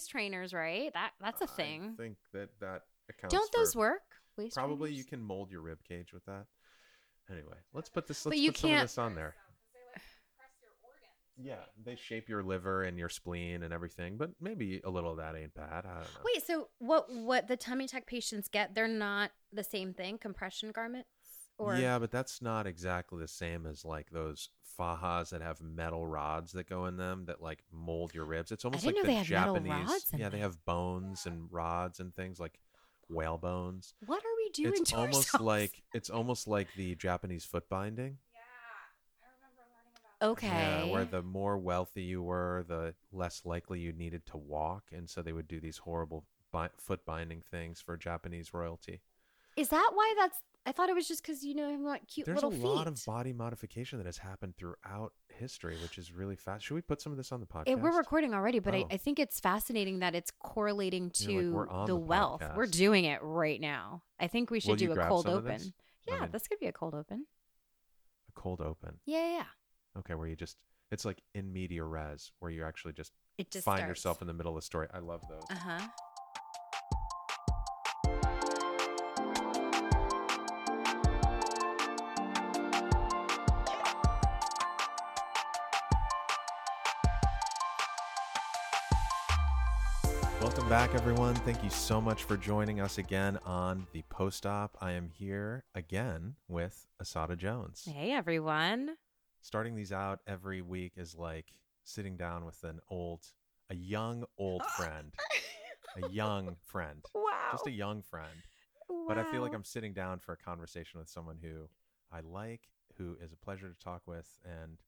waist trainers, right? That that's a I thing. think that that accounts. Don't those for- work? Waist Probably trainers? you can mold your rib cage with that. Anyway, let's put this. But Let's you put some of can't- this on there. Yeah, they shape your liver and your spleen and everything, but maybe a little of that ain't bad. I don't know. Wait, so what? What the tummy tuck patients get? They're not the same thing. Compression garments, or yeah, but that's not exactly the same as like those fajas that have metal rods that go in them that like mold your ribs. It's almost didn't like know the they had metal Japanese. rods yeah, they have bones and rods and things like whale bones. what are we doing it's to almost ourselves? like it's almost like the Japanese foot binding. Yeah, I remember learning about okay, Yeah, where the more wealthy you were, the less likely you needed to walk, and so they would do these horrible bi- foot binding things for Japanese royalty. is that why that's? I thought it was just because you know you want cute There's a little lot of body modification that has happened throughout history, which is really fast. Should we put some of this on the podcast? Eh, we're recording already, but Oh. I, I think it's fascinating that it's correlating to like, the, the wealth. We're doing it right now. I think we should Will do a cold open. Yeah, I mean- this could be a cold open. a cold open. Yeah, yeah, yeah. Okay, where you just it's like in media res, where you actually just, It just find starts. yourself in the middle of the story. I love those. Uh huh. Back, everyone. Thank you so much for joining us again on the postOPP. I am here again with Asatta Jones. Hey, everyone. Starting these out every week is like sitting down with an old, a young old friend, a young friend, Wow. just a young friend. Wow. But I feel like I'm sitting down for a conversation with someone who I like, who is a pleasure to talk with, and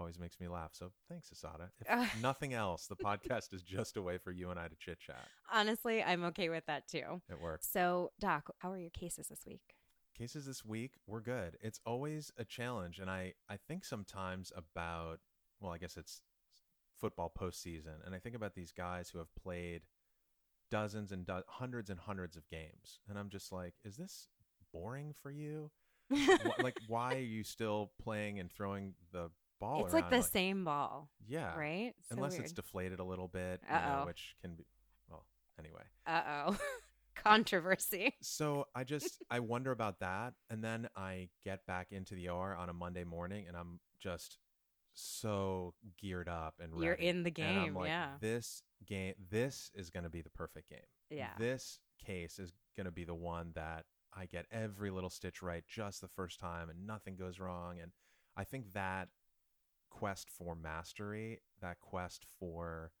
always makes me laugh. So thanks, Asatta. If nothing else, the podcast is just a way for you and I to chit chat. Honestly, I'm okay with that too. It works. So, Doc, how are your cases this week? Cases this week, we're good. It's always a challenge. And I, I think sometimes about, well, I guess it's football postseason. And I think about these guys who have played dozens and do- hundreds and hundreds of games. And I'm just like, is this boring for you? Like, why are you still playing and throwing the ball it's like around? the same ball, Yeah. right? So Unless weird. it's deflated a little bit, you know, which can be, well, anyway. Uh oh. Controversy. So I just I wonder about that, and then I get back into the OR on a Monday morning, and I'm just so geared up and ready. You're in the game, like, yeah. This game, this is going to be the perfect game. Yeah. This case is going to be the one that I get every little stitch right just the first time, and nothing goes wrong. And I think that quest for mastery, that quest for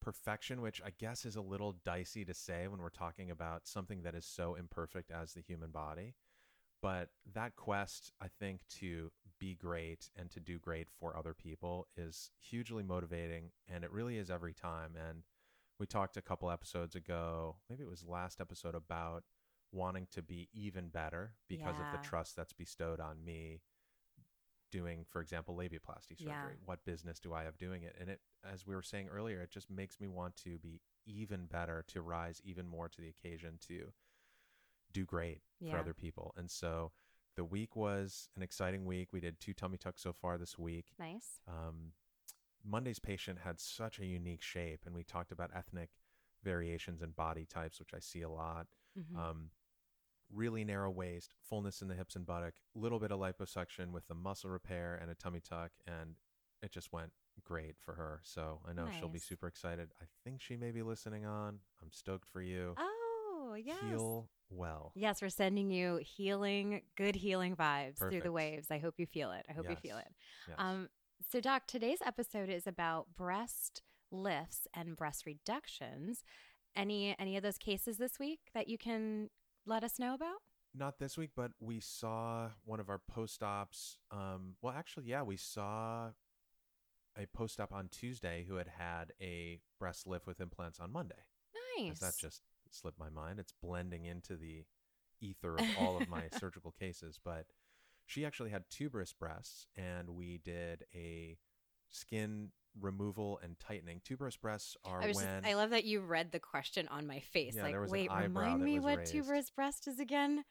perfection, which I guess is a little dicey to say when we're talking about something that is so imperfect as the human body. But that quest, I think, to be great and to do great for other people is hugely motivating. And it really is every time. And we talked a couple episodes ago, maybe it was last episode, about wanting to be even better because of the trust that's bestowed on me doing, for example, labiaplasty surgery. Yeah. What business do I have doing it? And it, as we were saying earlier, it just makes me want to be even better, to rise even more to the occasion, to do great for other people. And so the week was an exciting week. We did two tummy tucks so far this week. Nice. Um, Monday's patient had such a unique shape, and we talked about ethnic variations in body types, which I see a lot. Mhm. Um, really narrow waist, fullness in the hips and buttock, little bit of liposuction with the muscle repair and a tummy tuck, and it just went great for her. So I know she'll be super excited. I think she may be listening on. I'm stoked for you. oh, yes. Heal well. Yes, we're sending you healing, good healing vibes through the waves. I hope you feel it. I hope you feel it. Yes. Um, so, Doc, today's episode is about breast lifts and breast reductions. Any any of those cases this week that you can let us know about? Not this week, but we saw one of our post ops. Um, well, actually, yeah, we saw a post op on Tuesday who had had a breast lift with implants on Monday. Nice. That just slipped my mind. It's blending into the ether of all of my surgical cases. But she actually had tuberous breasts, and we did a skin removal and tightening. Tuberous breasts are I was when just, I love that you read the question on my face. Yeah, like, there was an wait, remind me what raised. tuberous breast is again?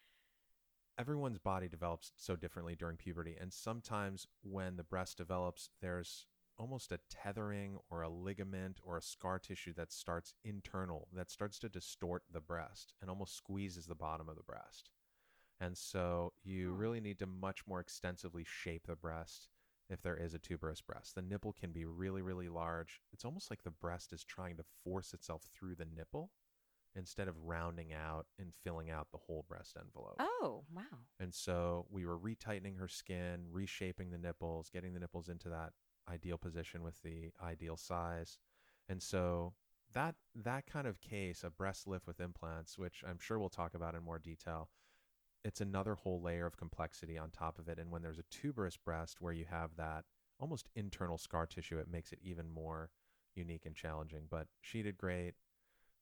everyone's body develops so differently during puberty and sometimes when the breast develops there's almost a tethering or a ligament or a scar tissue that starts internal that starts to distort the breast and almost squeezes the bottom of the breast. And so you really need to much more extensively shape the breast if there is a tuberous breast. The nipple can be really, really large. It's almost like the breast is trying to force itself through the nipple instead of rounding out and filling out the whole breast envelope. Oh, wow. And so we were retightening her skin, reshaping the nipples, getting the nipples into that ideal position with the ideal size. And so that that kind of case, a breast lift with implants, which I'm sure we'll talk about in more detail, it's another whole layer of complexity on top of it. And when there's a tuberous breast where you have that almost internal scar tissue, it makes it even more unique and challenging. But she did great.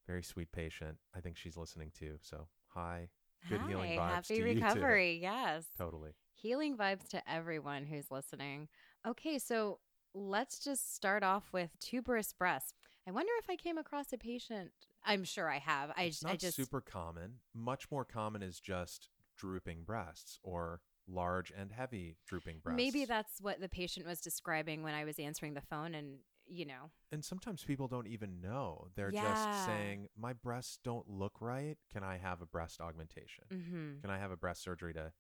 Very sweet patient. I think she's listening too. So hi. Good Hi, healing vibes Happy to you too. recovery. Yes. Totally. Healing vibes to everyone who's listening. Okay, so let's just start off with tuberous breast. I wonder if I came across a patient. I'm sure I have. I, it's not I just super common. Much more common is just drooping breasts or large and heavy drooping breasts. maybe that's what the patient was describing when I was answering the phone, and you know, and sometimes people don't even know. They're Yeah. just saying, "My breasts don't look right. Can I have a breast augmentation? hmm Can I have a breast surgery to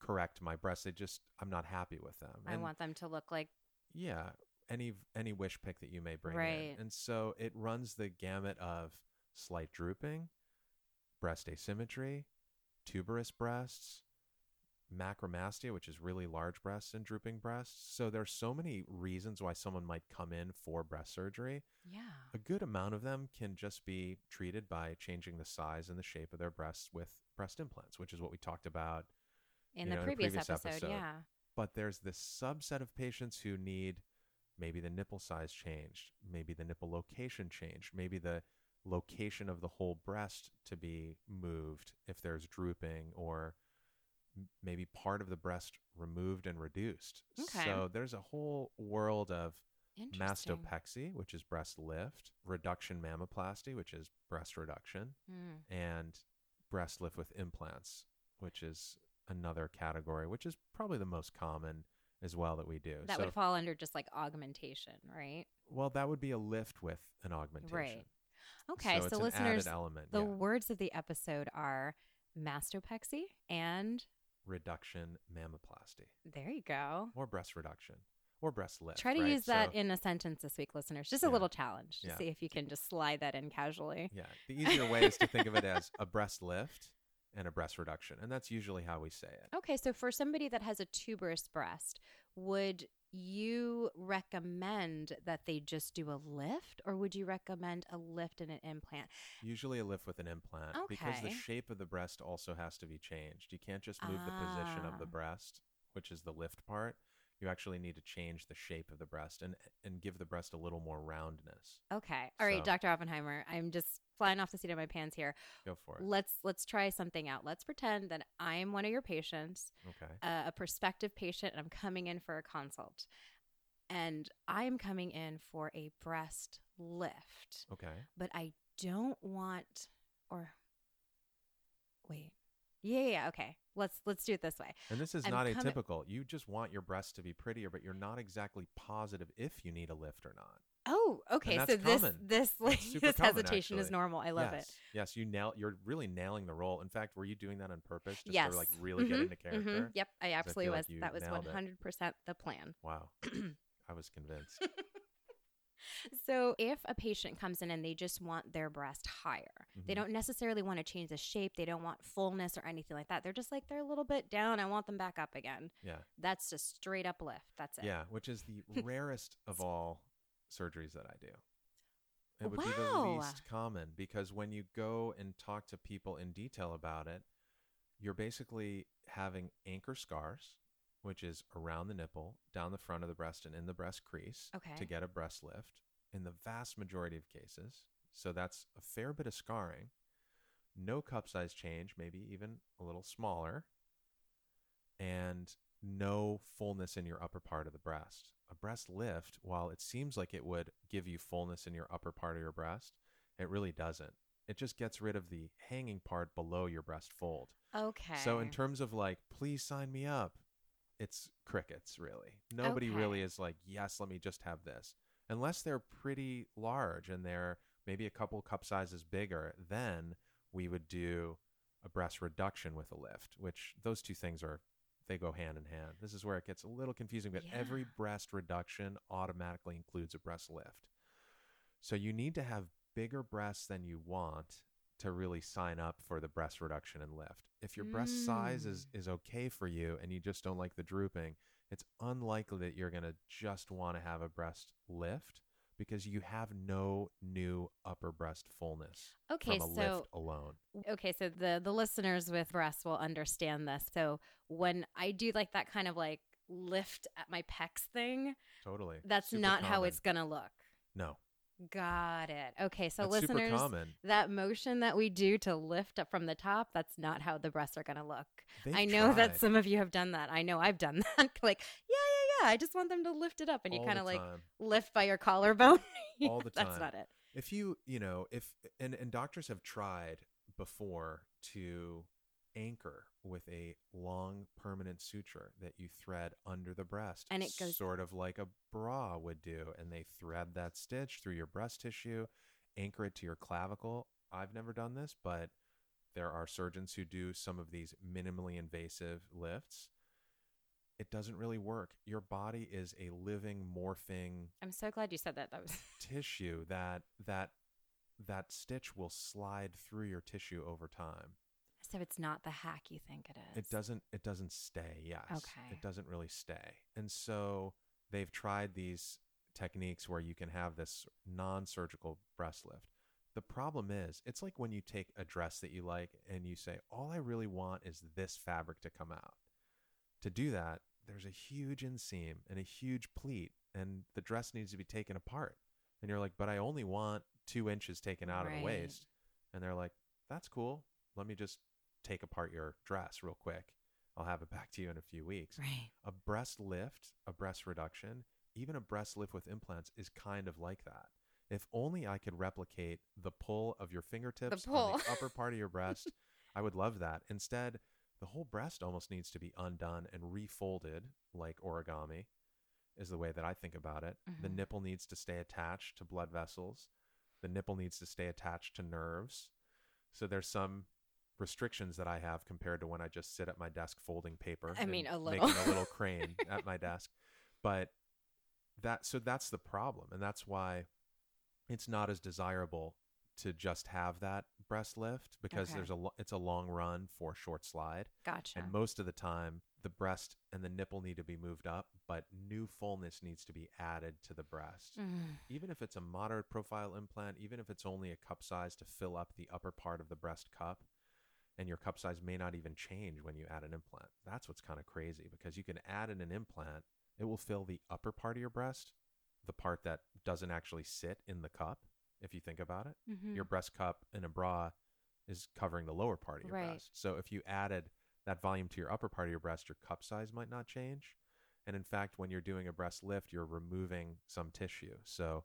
correct my breasts? They just I'm not happy with them." I And want them to look like yeah, any any wish pick that you may bring Right. in. And so it runs the gamut of slight drooping, breast asymmetry, tuberous breasts, macromastia, which is really large breasts and drooping breasts. So there's so many reasons why someone might come in for breast surgery. yeah. A good amount of them can just be treated by changing the size and the shape of their breasts with breast implants, which is what we talked about In the know, in a previous, previous episode, episode. yeah. but there's this subset of patients who need maybe the nipple size changed, maybe the nipple location changed, maybe the location of the whole breast to be moved if there's drooping or maybe part of the breast removed and reduced. Okay. So there's a whole world of mastopexy, which is breast lift, reduction mammoplasty, which is breast reduction, Mm. and breast lift with implants, which is another category, which is probably the most common as well that we do. That so, would fall under just like augmentation, right? well, that would be a lift with an augmentation. Okay, so, so, listeners, element. the yeah. words of the episode are mastopexy and reduction mammoplasty, there you go. or breast reduction, or breast lift. Try to right? use that So- in a sentence this week, listeners. Just a Yeah. little challenge to Yeah. see if you can just slide that in casually. Yeah, the easier way is to think of it as a breast lift and a breast reduction, and that's usually how we say it. Okay, so for somebody that has a tuberous breast, would you recommend that they just do a lift or would you recommend a lift and an implant? Usually a lift with an implant because the shape of the breast also has to be changed. You can't just move the position of the Ah. breast, which is the lift part. You actually need to change the shape of the breast and and give the breast a little more roundness. Okay. All right, So- Dr. Oppenheimer, I'm just flying off the seat of my pants here. Go for it. Let's let's try something out. Let's pretend that I'm one of your patients, Okay. uh, a prospective patient, and I'm coming in for a consult. And I'm coming in for a breast lift. Okay. but I don't want or wait. Yeah, yeah, yeah, okay. Let's let's do it this way. And this is I'm not coming- atypical. You just want your breasts to be prettier, but you're not exactly positive if you need a lift or not. Oh, okay. So this common. this like this common, hesitation is normal. I love yes. it. Yes, you nail. You're really nailing the role. In fact, were you doing that on purpose, just yes. to like really get Mhm, into character? Yep, I absolutely like was. you that was nailed one it. hundred percent the plan. Wow, I was convinced. So if a patient comes in and they just want their breast higher, they Mhm. don't necessarily want to change the shape. They don't want fullness or anything like that. They're just like they're a little bit down. I want them back up again. Yeah, That's just straight up lift. That's it. yeah, which is the rarest of all surgeries that I do. It would be the least common because when you go and talk to people in detail about it, you're basically having anchor scars, which is around the nipple, down the front of the breast, and in the breast crease Okay. to get a breast lift in the vast majority of cases. So that's a fair bit of scarring. No cup size change, maybe even a little smaller, and no fullness in your upper part of the breast. A breast lift, while it seems like it would give you fullness in your upper part of your breast, it really doesn't. It just gets rid of the hanging part below your breast fold. Okay. So, in terms of like, please sign me up, it's crickets really. Nobody Okay. really is like, yes, let me just have this. Unless they're pretty large and they're maybe a couple cup sizes bigger, then we would do a breast reduction with a lift, which those two things are they go hand in hand. This is where it gets a little confusing, but every breast reduction automatically includes a breast lift. So you need to have bigger breasts than you want to really sign up for the breast reduction and lift. If your breast size is mm. is okay for you and you just don't like the drooping, it's unlikely that you're going to just want to have a breast lift because you have no new upper breast fullness Okay, from a so lift alone. okay, so the the listeners with breasts will understand this. So when I do like that kind of like lift at my pecs thing, Totally. that's Super not how it's gonna look. No. Got it. Okay, so that's listeners, that motion that we do to lift up from the top, that's not how the breasts are gonna look. They've I know that some of you have done that. I know I've done that. like, yeah, yeah, yeah. I just want them to lift it up, and you kind of like lift by your collarbone. All the time. That's not it. if you you know if and and doctors have tried before to anchor with a long permanent suture that you thread under the breast And it goes- sort of like a bra would do and they thread that stitch through your breast tissue anchor it to your clavicle i've never done this but there are surgeons who do some of these minimally invasive lifts it doesn't really work your body is a living morphing I'm so glad you said that. That was tissue that that that stitch will slide through your tissue over time. So. It's not the hack you think it is. It doesn't it doesn't stay, yes. Okay. It doesn't really stay. And so they've tried these techniques where you can have this non-surgical breast lift. The problem is, it's like when you take a dress that you like and you say, "All I really want is this fabric to come out." To do that, there's a huge inseam and a huge pleat, and the dress needs to be taken apart. And you're like, "But I only want two inches taken out of the waist." And they're like, "That's cool. Let me just take apart your dress real quick. I'll have it back to you in a few weeks." right. A breast lift, a breast reduction, even a breast lift with implants is kind of like that. If only I could replicate the pull of your fingertips on pull. the upper part of your breast, I would love that. Instead, the whole breast almost needs to be undone and refolded like origami, is the way that I think about it. The Mhm. nipple needs to stay attached to blood vessels, the nipple needs to stay attached to nerves. So there's some restrictions that I have compared to when I just sit at my desk folding paper. I mean, a little. making a little crane at my desk. But that so that's the problem, and that's why it's not as desirable to just have that breast lift because Okay. there's a it's a long run for short slide, Gotcha. and most of the time the breast and the nipple need to be moved up, but new fullness needs to be added to the breast Mm. even if it's a moderate profile implant, even if it's only a cup size to fill up the upper part of the breast cup, and your cup size may not even change when you add an implant. That's what's kind of crazy because you can add in an implant, it will fill the upper part of your breast, the part that doesn't actually sit in the cup, if you think about it. Mhm. Your breast cup in a bra is covering the lower part of your Right. breast. So if you added that volume to your upper part of your breast, your cup size might not change. And in fact, when you're doing a breast lift, you're removing some tissue. So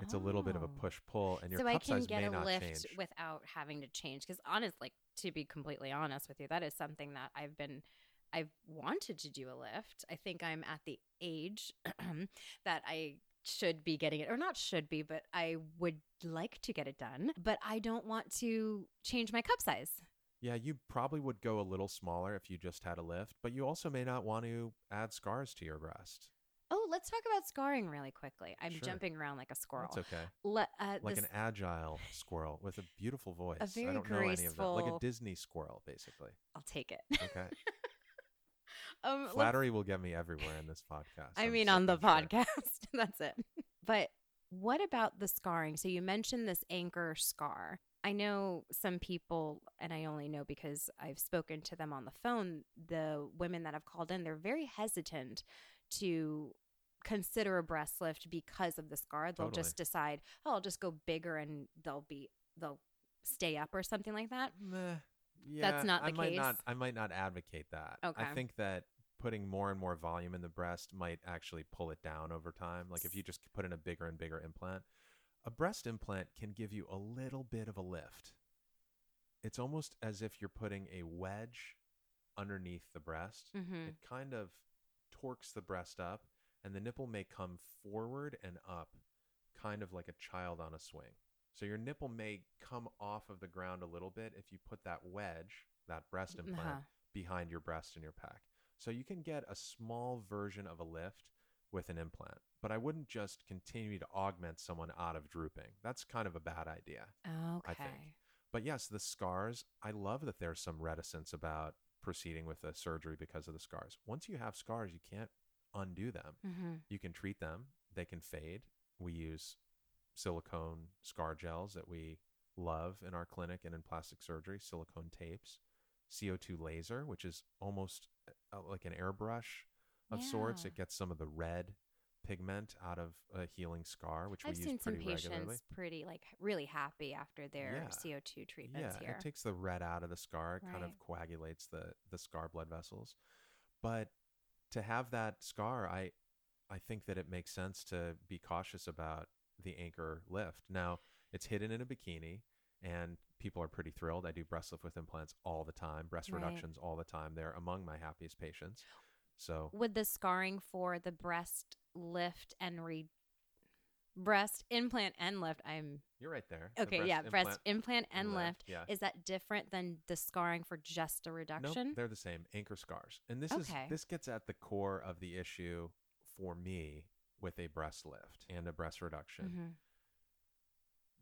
it's a little bit of a Oh. push pull, and your so I cup can size get may a not lift change. without having to change. Because honestly, like to be completely honest with you, that is something that I've been, I've wanted to do a lift. I think I'm at the age that I should be getting it, or not should be, but I would like to get it done. But I don't want to change my cup size. yeah, you probably would go a little smaller if you just had a lift, but you also may not want to add scars to your breast. Oh, let's talk about scarring really quickly. I'm Sure. jumping around like a squirrel. That's okay. Le- uh, Like this- an agile squirrel with a beautiful voice. A very I don't know any of that. Like a Disney squirrel, basically. I'll take it. Okay. um, Flattery will get me everywhere in this podcast. I I'm mean, so- on the sure. podcast. That's it. But what about the scarring? So you mentioned this anchor scar. I know some people, and I only know because I've spoken to them on the phone, the women that have called in, they're very hesitant to consider a breast lift because of the scar. They'll Totally. just decide, oh, I'll just go bigger and they'll be, they'll stay up or something like that. Meh. Yeah, That's not I the might Not, case? I might not advocate that. Okay. I think that putting more and more volume in the breast might actually pull it down over time. Like if you just put in a bigger and bigger implant, a breast implant can give you a little bit of a lift. It's almost as if you're putting a wedge underneath the breast, Mm-hmm. it kind of torques the breast up, and the nipple may come forward and up, kind of like a child on a swing. So your nipple may come off of the ground a little bit if you put that wedge, that breast implant, Uh-huh. behind your breast and your pec. So you can get a small version of a lift with an implant, but I wouldn't just continue to augment someone out of drooping. That's kind of a bad idea. Okay. I think. But yes, the scars, I love that there's some reticence about proceeding with a surgery because of the scars. Once you have scars, you can't undo them. Mm-hmm. You can treat them, they can fade. We use silicone scar gels that we love in our clinic and in plastic surgery, silicone tapes, CO2 laser, which is almost uh, like an airbrush of sorts. It gets some of the red pigment out of a healing scar, which I've we use seen some pretty patients regularly. pretty like really happy after their Yeah. CO2 treatments yeah, here. it takes the red out of the scar. It kind of coagulates the the scar blood vessels. But to have that scar, I I think that it makes sense to be cautious about the anchor lift. Now, it's hidden in a bikini and people are pretty thrilled. I do breast lift with implants all the time, breast Right. reductions all the time. They're among my happiest patients. So, Would the scarring for the breast lift and re breast implant and lift I'm you're right there. The okay, yeah, breast implant and lift. Yeah. Is that different than the scarring for just a reduction? Nope, they're the same. Anchor scars. And this is this gets at the core of the issue for me with a breast lift and a breast reduction. Mhm.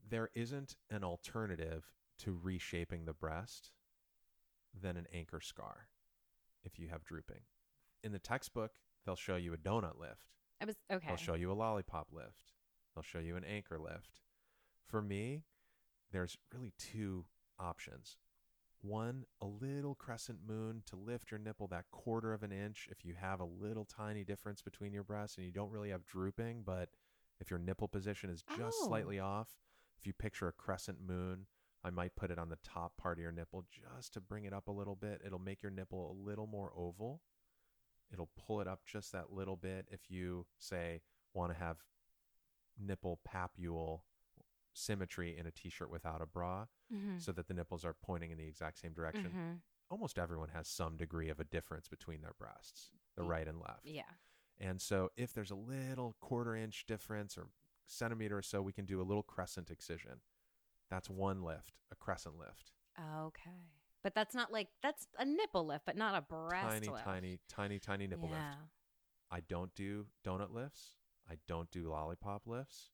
There isn't an alternative to reshaping the breast than an anchor scar if you have drooping. In the textbook, they'll show you a donut lift. I was okay. They'll show you a lollipop lift. They'll show you an anchor lift. For me, there's really two options. One, a little crescent moon to lift your nipple that quarter of an inch if you have a little tiny difference between your breasts and you don't really have drooping, but if your nipple position is just Oh. slightly off, if you picture a crescent moon, I might put it on the top part of your nipple just to bring it up a little bit. It'll make your nipple a little more oval. It'll pull it up just that little bit if you say want to have nipple papule symmetry in a t-shirt without a bra Mhm. so that the nipples are pointing in the exact same direction. Mhm. Almost everyone has some degree of a difference between their breasts, the right and left. Yeah. And so if there's a little quarter inch difference or centimeter or so, we can do a little crescent excision. That's one lift, a crescent lift. Okay. But that's not like that's a nipple lift, but not a breast tiny, lift. tiny, tiny, tiny nipple lift. I don't do donut lifts. I don't do lollipop lifts.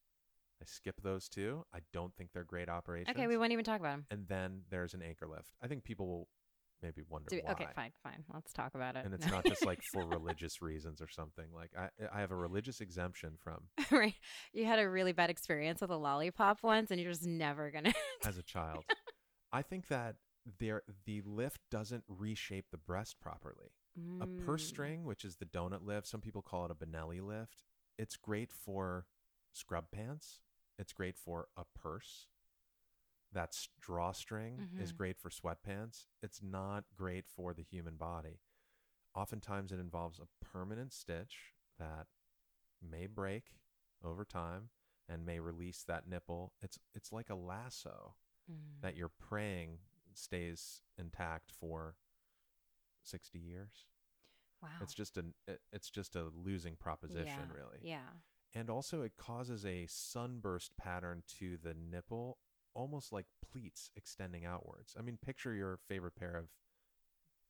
I skip those two. I don't think they're great operations. Okay, we won't even talk about them. and then there's an anchor lift. I think people will maybe wonder Do, why. okay, fine, fine. Let's talk about it. And it's not just like for religious reasons or something. Like I, I have a religious exemption from right. You had a really bad experience with a lollipop once, and you're just never gonna. as a child. I think that there the lift doesn't reshape the breast properly. A purse Mm. string, which is the donut lift, some people call it a Benelli lift. It's great for scrub pants. It's great for a purse. That drawstring is Mhm. great for sweatpants. It's not great for the human body. Oftentimes, it involves a permanent stitch that may break over time and may release that nipple. It's it's like a lasso Mm. that you're praying stays intact for 60 years. Wow. It's just an it- it's just a losing proposition yeah. really. Yeah. And also it causes a sunburst pattern to the nipple almost like pleats extending outwards. I mean picture your favorite pair of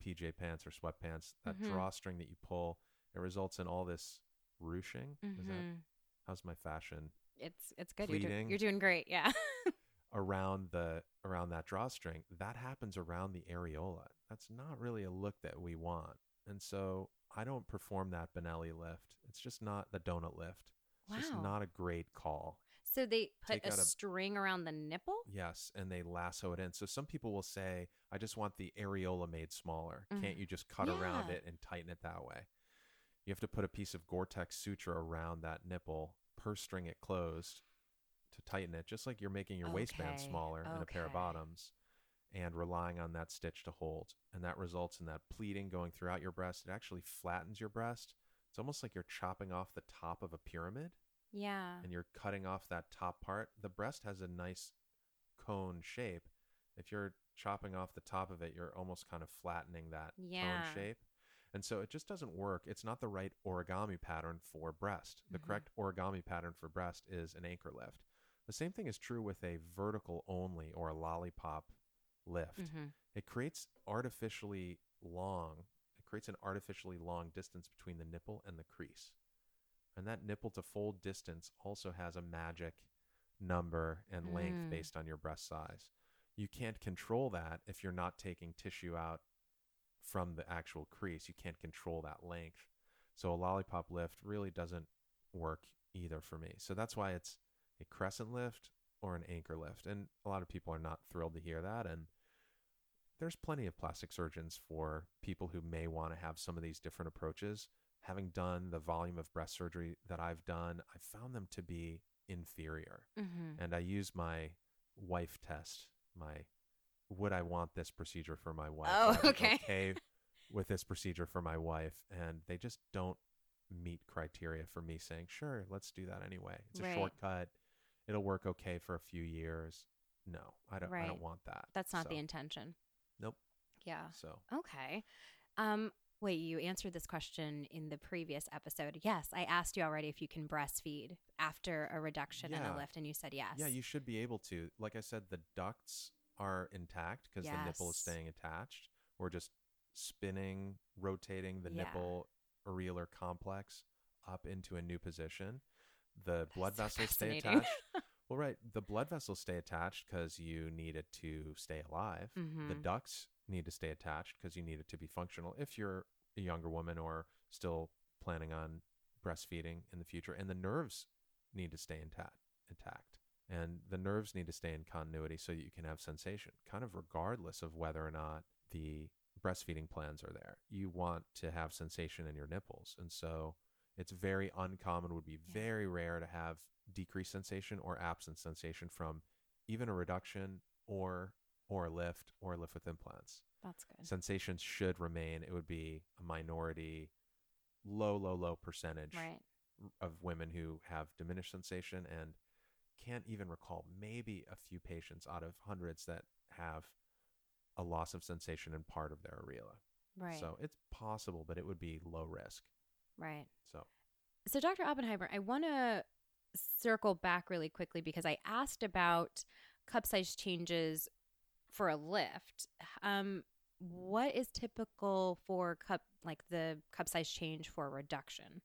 PJ pants or sweatpants, that Mhm. drawstring that you pull, it results in all this ruching. Is that how's my fashion? It's it's good. You're, do- you're doing great. Yeah. around the around that drawstring that happens around the areola. That's not really a look that we want. And so i don't perform that benelli lift. It's just not the donut lift. It's just Wow. not a great call. So they put a a- string around the nipple. yes and they lasso it in. So some people will say i just want the areola made smaller. Mhm. can't you just cut around it and tighten it that way? You have to put a piece of gore-tex suture around that nipple purse string it closed to tighten it just like you're making your waistband Okay, smaller in a pair of bottoms and relying on that stitch to hold and that results in that pleating going throughout your breast it actually flattens your breast it's almost like you're chopping off the top of a pyramid Yeah. and you're cutting off that top part the breast has a nice cone shape if you're chopping off the top of it, you're almost kind of flattening that Yeah. cone shape. And so it just doesn't work. It's not the right origami pattern for breast. The Mhm. correct origami pattern for breast is an anchor lift. The same thing is true with a vertical only or a lollipop lift. hmm It creates artificially long, it creates an artificially long distance between the nipple and the crease. And that nipple to fold distance also has a magic number and length Mm. based on your breast size. You can't control that if you're not taking tissue out from the actual crease. You can't control that length. So a lollipop lift really doesn't work either for me. So that's why it's a crescent lift or an anchor lift. And a lot of people are not thrilled to hear that. And there's plenty of plastic surgeons for people who may want to have some of these different approaches. Having done the volume of breast surgery that I've done, I found them to be inferior. hmm And I use my wife test, my would I want this procedure for my wife? Oh, Would I be okay. okay with this procedure for my wife, and they just don't meet criteria for me saying, sure, let's do that anyway. It's a Right. shortcut. It'll work okay for a few years. No, I don't. I don't want that. That's not So, the intention. Nope. Yeah. So Okay. Um, wait, you answered this question in the previous episode. Yes, I asked you already if you can breastfeed after a reduction and a lift, and you said yes. yeah, you should be able to. Like I said, the ducts are intact because the nipple is staying attached. We're just spinning, rotating the Yeah. nipple areolar complex up into a new position. The blood vessels stay attached. well, right. The blood vessels stay attached because you need it to stay alive. The Mhm. ducts need to stay attached because you need it to be functional if you're a younger woman or still planning on breastfeeding in the future. And the nerves need to stay intact. intact. And the nerves need to stay in continuity so that you can have sensation, kind of regardless of whether or not the breastfeeding plans are there. You want to have sensation in your nipples. And so it's very uncommon, would be very rare to have decreased sensation or absent sensation from even a reduction or or a lift or a lift with implants. That's good. Sensations should remain. It would be a minority, low, low, low percentage Right. of women who have diminished sensation and can't even recall maybe a few patients out of hundreds that have a loss of sensation in part of their areola. Right. So it's possible, but it would be low risk. Right. So So, Dr. Oppenheimer, I want to circle back really quickly because I asked about cup size changes for a lift. Um, what is typical for cup, like the cup size change for a reduction?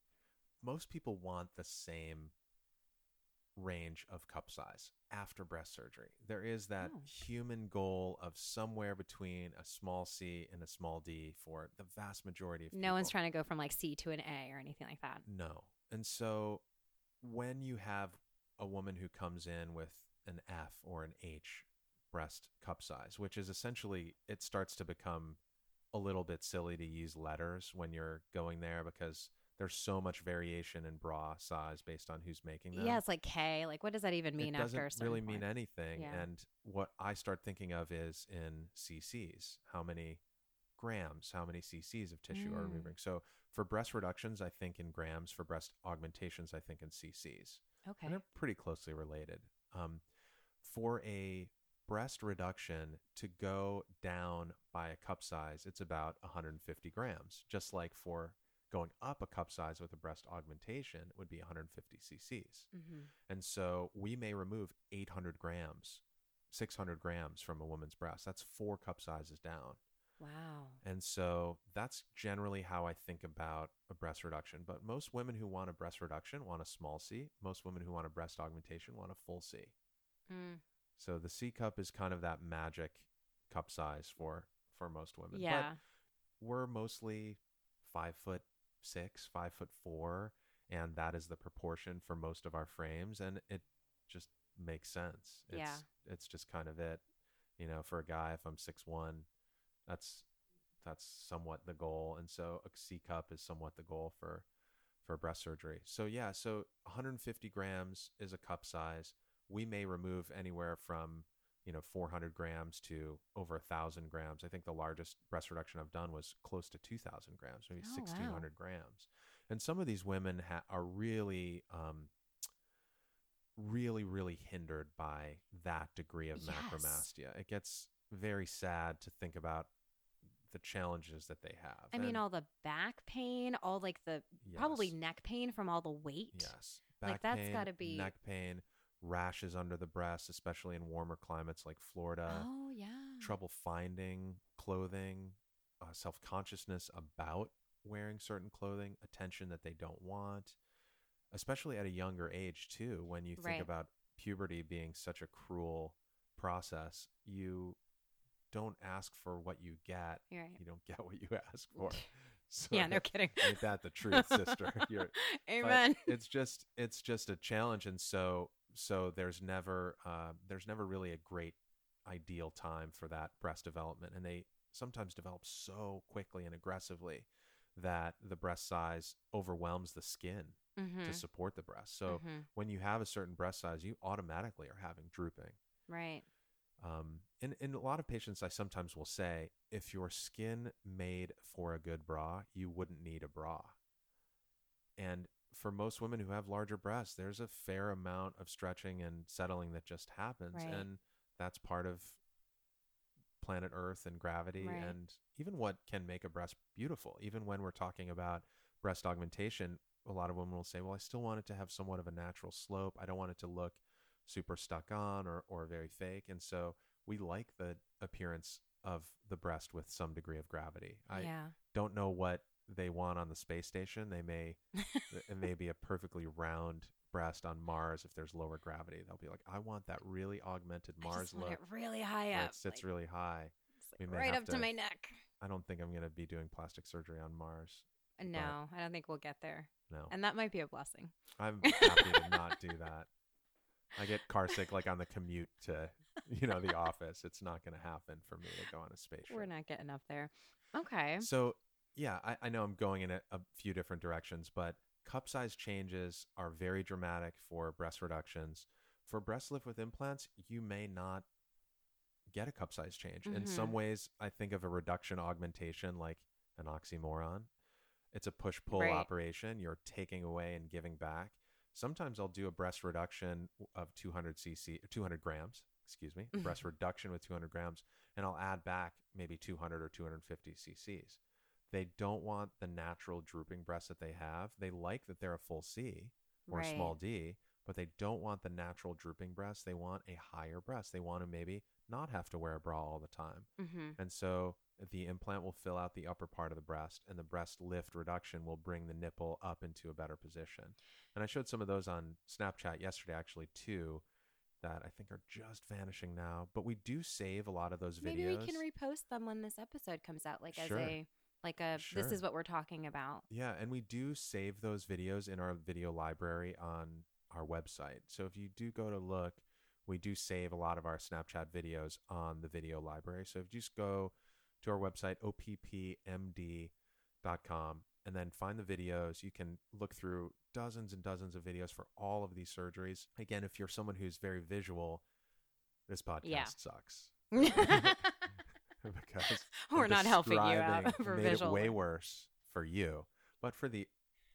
most people want the same range of cup size after breast surgery. There is that Oh. human goal of somewhere between a small C and a small D for the vast majority of No one's trying to go from like C to an A or anything like that. No. And so when you have a woman who comes in with an F or an H breast cup size, which is essentially, it starts to become a little bit silly to use letters when you're going there because there's so much variation in bra size based on who's making them. Yeah, it's like K. Like, what does that even mean it after doesn't really mean anything. Yeah. And what I start thinking of is in CCs, how many grams, how many CCs of tissue are Mm. removing. So for breast reductions, I think in grams. For breast augmentations, I think in CCs. Okay. And they're pretty closely related. Um, for a breast reduction to go down by a cup size, it's about 150 grams. Just like for going up a cup size with a breast augmentation, would be 150 cc's. hmm And so we may remove 800 grams, 600 grams from a woman's breast. That's four cup sizes down. Wow. And so that's generally how I think about a breast reduction. But most women who want a breast reduction want a small C. Most women who want a breast augmentation want a full C. Mm. So the C cup is kind of that magic cup size for for most women. Yeah. But we're mostly five foot six, five foot four, and that is the proportion for most of our frames, and it just makes sense. It's, Yeah. it's just kind of it. You know, for a guy, if I'm six one, that's that's somewhat the goal, and so a C cup is somewhat the goal for for breast surgery. So yeah, so 150 grams is a cup size. We may remove anywhere from you know 400 grams to over a thousand grams. I think the largest breast reduction I've done was close to 2,000 grams, maybe Oh, wow. 1,600 grams. And some of these women ha- are really, um, really, really hindered by that degree of Yes. macromastia. It gets very sad to think about the challenges that they have. I mean, And all the back pain, all like the probably neck pain from all the weight. yes, like, that's gotta be- neck pain, rashes under the breast, especially in warmer climates like Florida. oh yeah. trouble finding clothing, uh, self consciousness about wearing certain clothing, attention that they don't want, especially at a younger age, too. When you think Right. about puberty being such a cruel process, you don't ask for what you get, right. you don't get what you ask for. So Yeah, no kidding. Ain't that the truth, sister? Amen. it's just it's just a challenge and so so there's never uh, there's never really a great ideal time for that breast development and they sometimes develop so quickly and aggressively that the breast size overwhelms the skin hmm to support the breast so hmm when you have a certain breast size you automatically are having drooping Right. um, in, in a lot of patients, I sometimes will say, if your skin made for a good bra, you wouldn't need a bra. And for most women who have larger breasts, there's a fair amount of stretching and settling that just happens. Right. And that's part of planet Earth and gravity Right. and even what can make a breast beautiful. Even when we're talking about breast augmentation, a lot of women will say, well, I still want it to have somewhat of a natural slope. I don't want it to look super stuck on or, or very fake. And so we like the appearance of the breast with some degree of gravity. I yeah. don't know what they want on the space station. They may it may be a perfectly round breast on Mars if there's lower gravity. They'll be like, I want that really augmented Mars look it really high up. it sits like, really high. like right up to, to- my neck. I don't think I'm going to be doing plastic surgery on Mars. Uh, no, I don't think we'll get there. No, And that might be a blessing. I'm happy to not do that. I get car sick like on the commute to, you know, the office. It's not going to happen for me to go on a space We're not getting up there. Okay. So, yeah, I, I know I'm going in a, a few different directions, but cup size changes are very dramatic for breast reductions. For breast lift with implants, you may not get a cup size change. In some Mhm. ways, I think of a reduction augmentation like an oxymoron. It's a push pull Right. operation. You're taking away and giving back. Sometimes I'll do a breast reduction of 200 cc, 200 grams, excuse me, a Mhm. breast reduction with 200 grams, and I'll add back maybe 200 or 250 cc's. They don't want the natural drooping breasts that they have. They like that they're a full C or a small D, but they don't want the natural drooping breasts. They want a higher breast. They want to maybe not have to wear a bra all the time. Mm-hmm. And so the implant will fill out the upper part of the breast, and the breast lift reduction will bring the nipple up into a better position. And I showed some of those on Snapchat yesterday, actually, too, that I think are just vanishing now. But we do save a lot of those videos. Maybe we can repost them when this episode comes out, like Sure. as a like a this is what we're talking about. Yeah, and we do save those videos in our video library on our website. So if you do go to look, we do save a lot of our Snapchat videos on the video library. So if you just go to our website, oppmd.com, and then find the videos, you can look through dozens and dozens of videos for all of these surgeries. Again, if you're someone who's very visual, this podcast Yeah. sucks. because we're not helping you out for made visual. it way worse for you, but for the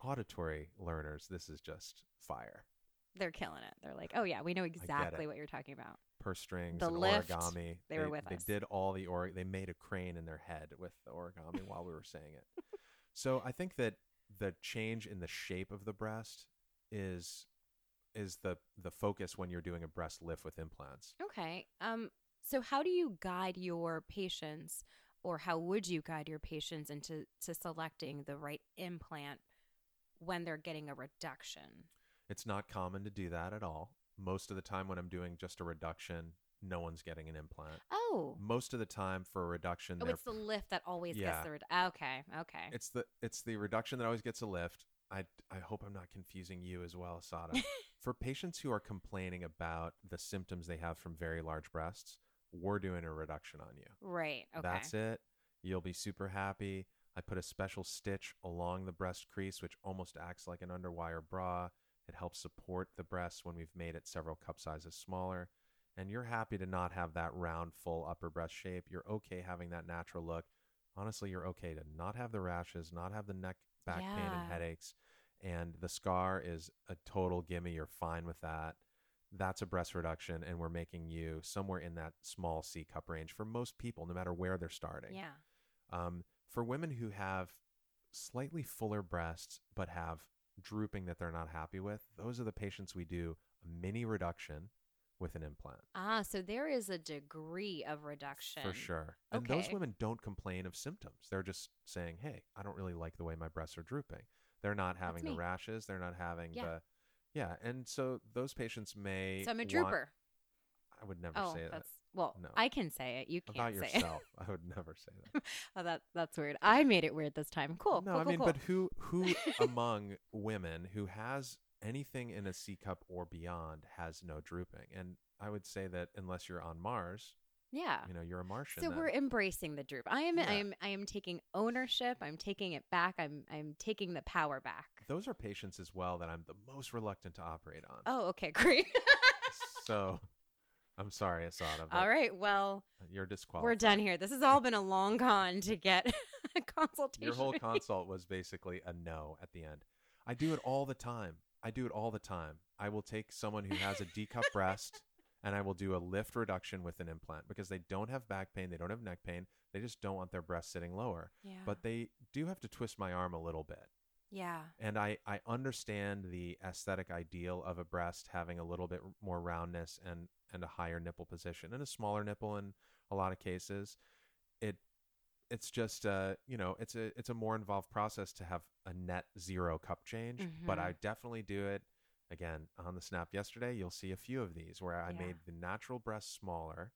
auditory learners, this is just fire. They're killing it. They're like, oh yeah, we know exactly what you're talking about. Purse strings, The and lift, origami. they were with They us. They did all the or. They made a crane in their head with the origami while we were saying it. So I think that the change in the shape of the breast is is the the focus when you're doing a breast lift with implants. Okay. Um. So how do you guide your patients, or how would you guide your patients into to selecting the right implant when they're getting a reduction? It's not common to do that at all. Most of the time when I'm doing just a reduction, no one's getting an implant. Oh. Most of the time for a reduction, Oh, they're it's the lift that always Yeah. gets the red- okay, okay. it's the it's the reduction that always gets a lift. I I hope I'm not confusing you as well, Asatta. For patients who are complaining about the symptoms they have from very large breasts, we're doing a reduction on you. right. Okay. That's it. You'll be super happy. I put a special stitch along the breast crease, which almost acts like an underwire bra. It helps support the breast when we've made it several cup sizes smaller. And you're happy to not have that round, full upper breast shape. You're okay having that natural look. Honestly, you're okay to not have the rashes, not have the neck, back pain, and headaches. And the scar is a total gimme. You're fine with that. That's a breast reduction, and we're making you somewhere in that small C cup range for most people, no matter where they're starting. Yeah. Um, for women who have slightly fuller breasts but have drooping that they're not happy with, those are the patients we do a mini reduction with an implant. Ah, so there is a degree of reduction. For sure. And those women don't complain of symptoms. They're just saying, hey, I don't really like the way my breasts are drooping. They're not having the rashes. They're not having Yeah. the. Yeah. And so those patients may. So I'm a want- drooper. I would never Oh, say that. that's well. No. I can say it. You can't About say it. yourself. I would never say that. oh, that that's weird. I made it weird this time. Cool. no, cool, I cool, mean, cool. but who who among women who has anything in a C cup or beyond has no drooping? And I would say that unless you're on Mars, yeah. you know, you're a Martian. So then. we're embracing the droop. I am. I am. I am taking ownership. I'm taking it back. I'm. I'm taking the power back. Those are patients as well that I'm the most reluctant to operate on. Oh, okay, great. so I'm sorry, Asatta, All right. Well, uh, you're disqualified. we're done here. This has all been a long con to get a consultation. Your whole consult was basically a no at the end. I do it all the time. I do it all the time. I will take someone who has a D cup breast and I will do a lift reduction with an implant because they don't have back pain, they don't have neck pain, they just don't want their breast sitting lower. Yeah. But they do have to twist my arm a little bit. yeah. And I, I understand the aesthetic ideal of a breast having a little bit more roundness and, and a higher nipple position and a smaller nipple in a lot of cases. It it's just uh you know it's a it's a more involved process to have a net zero cup change. But Mhm. I definitely do it again on the snap yesterday. You'll see a few of these where I Yeah. made the natural breast smaller,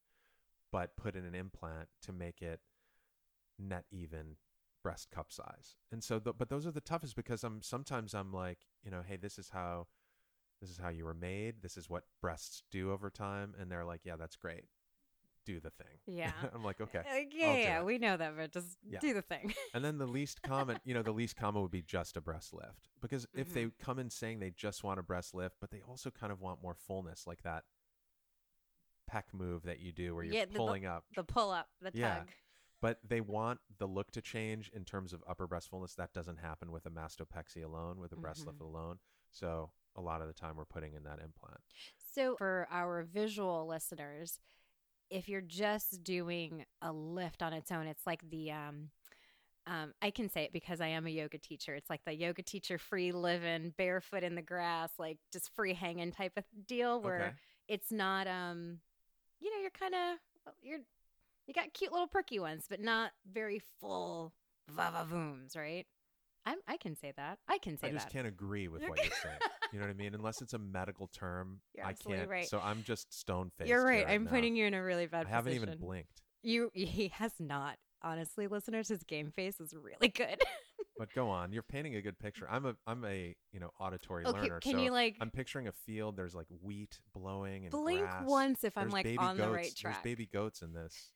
but put in an implant to make it net even breast cup size. And so, the, but those are the toughest because I'm sometimes I'm like, you know, hey, this is how, this is how you were made. This is what breasts do over time. And they're like, yeah, that's great. Do the thing. Yeah. I'm like, okay. Like, yeah, do yeah, it. we know that, but just Yeah. do the thing. And then the least common, you know, the least common would be just a breast lift because if they Mm-hmm. come in saying they just want a breast lift, but they also kind of want more fullness, like that peck move that you do where you're Yeah, the- the- pulling up. the pull up, the tug. Yeah. but they want the look to change in terms of upper breast fullness. That doesn't happen with a mastopexy alone, with a breast lift Mhm. alone. So a lot of the time we're putting in that implant. So, for our visual listeners, if you're just doing a lift on its own, it's like the um, um, I can say it because I am a yoga teacher. It's like the yoga teacher free living, barefoot in the grass, like just free hanging type of deal where Okay. it's not um, you know, you're kind of you're you got cute little perky ones, but not very full va-va-vooms, right? I'm, I can say that. I can say I just that. can't agree with what you're saying. You know what I mean? Unless it's a medical term, You're I can't. right. So I'm just stone faced. You're right. I'm putting you in a really bad position. I haven't position. even blinked. You he has not. Honestly, listeners, his game face is really good. But go on. You're painting a good picture. I'm a I'm a you know auditory oh, okay, learner. can so you like I'm picturing a field. There's like wheat blowing and blink grass. once if I'm There's like on goats. the right track? There's baby goats in this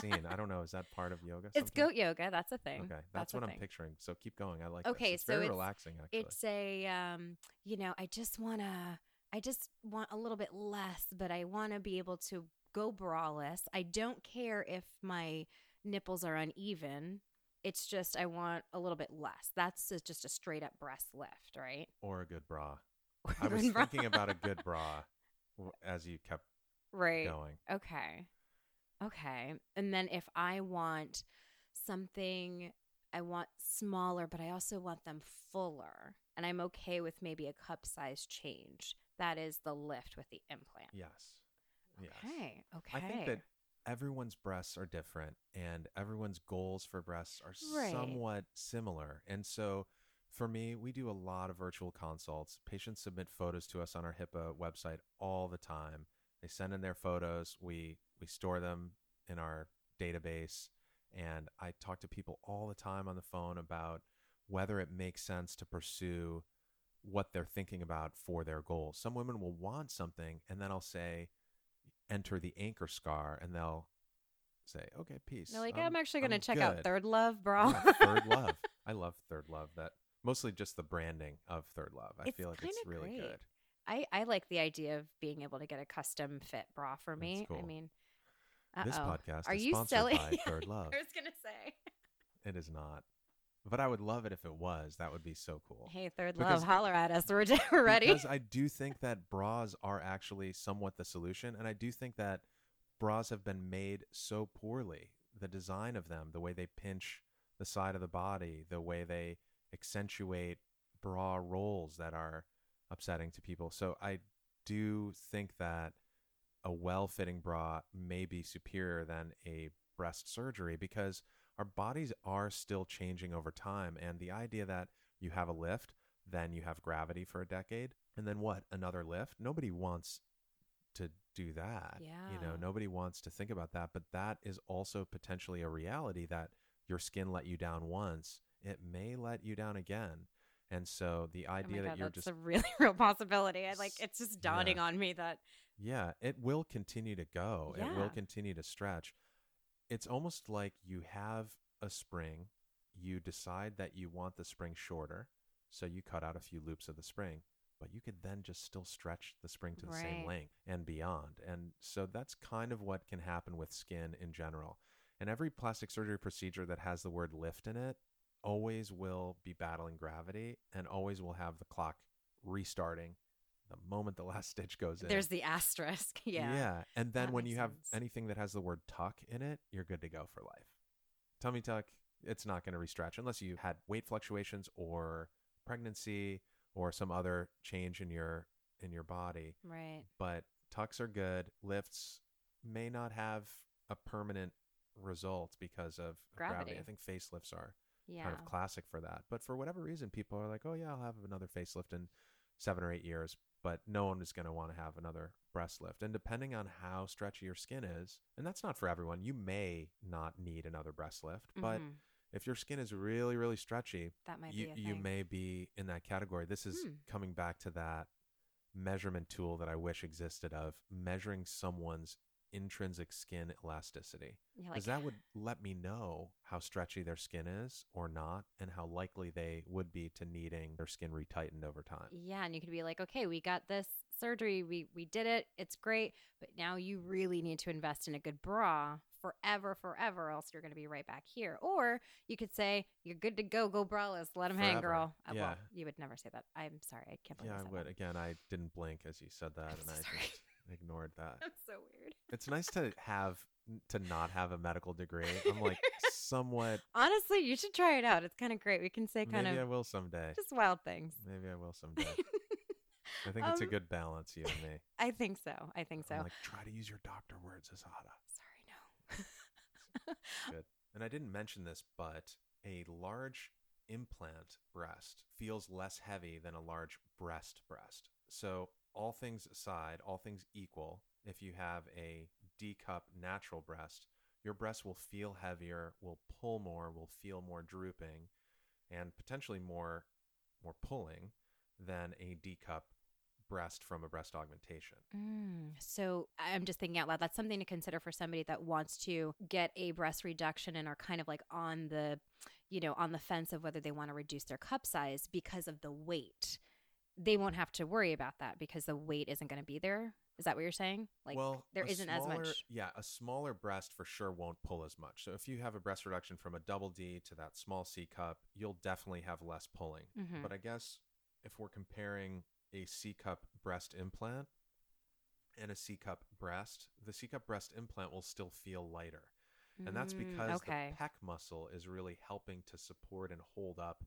scene. I don't know. Is that part of yoga? it's goat yoga. That's a thing. Okay, that's, a what I'm thing. picturing. So keep going. I like. Okay, this. It's so very it's- relaxing. Actually, It's a um, you know, I just wanna, I just want a little bit less, but I want to be able to go braless. I don't care if my nipples are uneven. It's just I want a little bit less. That's just a straight up breast lift, right? or a good bra. I was thinking about a good bra as you kept right. going. Okay. Okay. And then if I want something, I want smaller, but I also want them fuller. And I'm okay with maybe a cup size change. That is the lift with the implant. Yes. Yes. Okay. Okay. I think that everyone's breasts are different and everyone's goals for breasts are Right. somewhat similar. And so for me, we do a lot of virtual consults. Patients submit photos to us on our HIPAA website all the time. They send in their photos, we we store them in our database and I talk to people all the time on the phone about whether it makes sense to pursue what they're thinking about for their goals. Some women will want something and then I'll say enter the anchor scar and they'll say, "Okay, peace." They're like, I'm- I'm, actually going to check out. Third Love, bro. Yeah, Third Love. I love Third Love. That mostly just the branding of Third Love. I It's feel like it's really great. good. I, I like the idea of being able to get a custom fit bra for me. I cool. Mean, This uh-oh. podcast Are is you sponsored selling? by Third Love. I was going to say. It is not. but I would love it if it was. That would be so cool. Hey, third Because- love, holler at us. We're, we're ready. Because I do think that bras are actually somewhat the solution. And I do think that bras have been made so poorly. The design of them, the way they pinch the side of the body, the way they accentuate bra rolls that are upsetting to people. So I do think that a well fitting bra may be superior than a breast surgery because our bodies are still changing over time. And the idea that you have a lift, then you have gravity for a decade, and then what? Another lift? Nobody wants to do that. Yeah. You know, nobody wants to think about that. But that is also potentially a reality that your skin let you down once, it may let you down again. And so the Oh idea that you're that's just a really real possibility. I like it's just dawning yeah. on me that Yeah, it will continue to go. It will continue to stretch. It's almost like you have a spring, you decide that you want the spring shorter, so you cut out a few loops of the spring, but you could then just still stretch the spring to the same length and beyond. And so that's kind of what can happen with skin in general. And every plastic surgery procedure that has the word lift in it always will be battling gravity and always will have the clock restarting the moment the last stitch goes in. there's the asterisk. Yeah. Yeah. And then That when you have sense. anything that has the word tuck in it, you're good to go for life. Tummy tuck, it's not going to restretch unless you had weight fluctuations or pregnancy or some other change in your in your body. Right. But tucks are good. Lifts may not have a permanent result because of gravity. Gravity. I think facelifts are Yeah. kind of classic for that. But for whatever reason, people are like, oh, yeah, I'll have another facelift in seven or eight years. But no one is going to want to have another breast lift. And depending on how stretchy your skin is, and that's not for everyone, you may not need another breast lift. But Mhm. if your skin is really, really stretchy, that might you, you may be in that category. This is Hmm. coming back to that measurement tool that I wish existed of measuring someone's intrinsic skin elasticity because that would let me know how stretchy their skin is or not and how likely they would be to needing their skin retightened over time Yeah, and you could be like, okay, we got this surgery, we we did it, it's great, but now you really need to invest in a good bra forever, forever, else you're going to be right back here. Or you could say, you're good to go, go braless, let them hang, girl. Uh, Yeah. Well, you would never say that. I'm sorry, I can't believe yeah I would that. again i didn't blink as you said that I'm and so i ignored that I'm so weird. It's nice to have to not have a medical degree i'm like somewhat Honestly, you should try it out. It's kind of great. We can say kind of maybe i will someday just wild things. maybe i will someday i think it's a Um, good balance you and me I think so. I think so. I'm like try to use your doctor words Asatta Sorry, no. Good. And I didn't mention this, but a large implant breast feels less heavy than a large breast breast. So, all things aside, all things equal, if you have a D cup natural breast, your breast will feel heavier, will pull more, will feel more drooping, and potentially more more pulling than a D cup breast from a breast augmentation. Mm, so I'm just thinking out loud. That's something to consider for somebody that wants to get a breast reduction and are kind of like on the, you know, on the fence of whether they want to reduce their cup size because of the weight. They won't have to worry about that because the weight isn't going to be there. Is that what you're saying? Like, well, there isn't as much. Yeah, a smaller breast for sure won't pull as much. So if you have a breast reduction from a double D to that small C cup, you'll definitely have less pulling. Mhm. But I guess if we're comparing a C cup breast implant and a C cup breast, the C cup breast implant will still feel lighter. And that's Mm, because okay. the pec muscle is really helping to support and hold up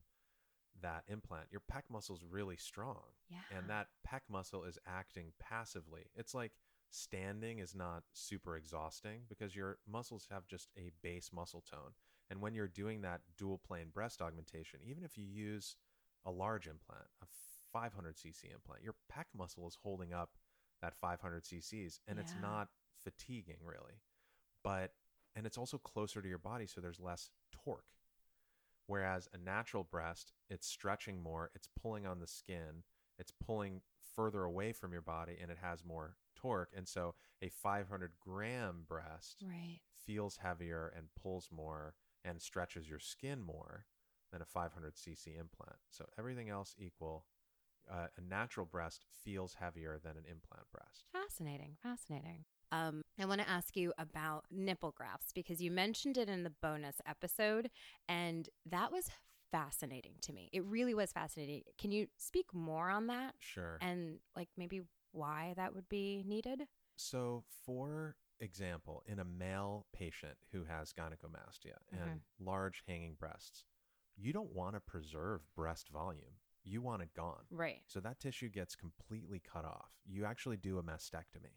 that implant. Your pec muscle is really strong yeah. and that pec muscle is acting passively. It's like standing is not super exhausting because your muscles have just a base muscle tone. And when you're doing that dual plane breast augmentation, even if you use a large implant, a 500 cc implant, your pec muscle is holding up that 500 cc's and it's not fatiguing really. But and it's also closer to your body so there's less torque. Whereas a natural breast, it's stretching more, it's pulling on the skin, it's pulling further away from your body, and it has more torque. And so a 500 gram breast right. feels heavier and pulls more and stretches your skin more than a 500 cc implant. So everything else equal, uh, a natural breast feels heavier than an implant breast. Fascinating. Fascinating. Um, I want to ask you about nipple grafts because you mentioned it in the bonus episode, and that was fascinating to me. It really was fascinating. Can you speak more on that Sure. and like maybe why that would be needed? So, for example, in a male patient who has gynecomastia and large hanging breasts, you don't want to preserve breast volume. You want it gone. Right. So that tissue gets completely cut off. You actually do a mastectomy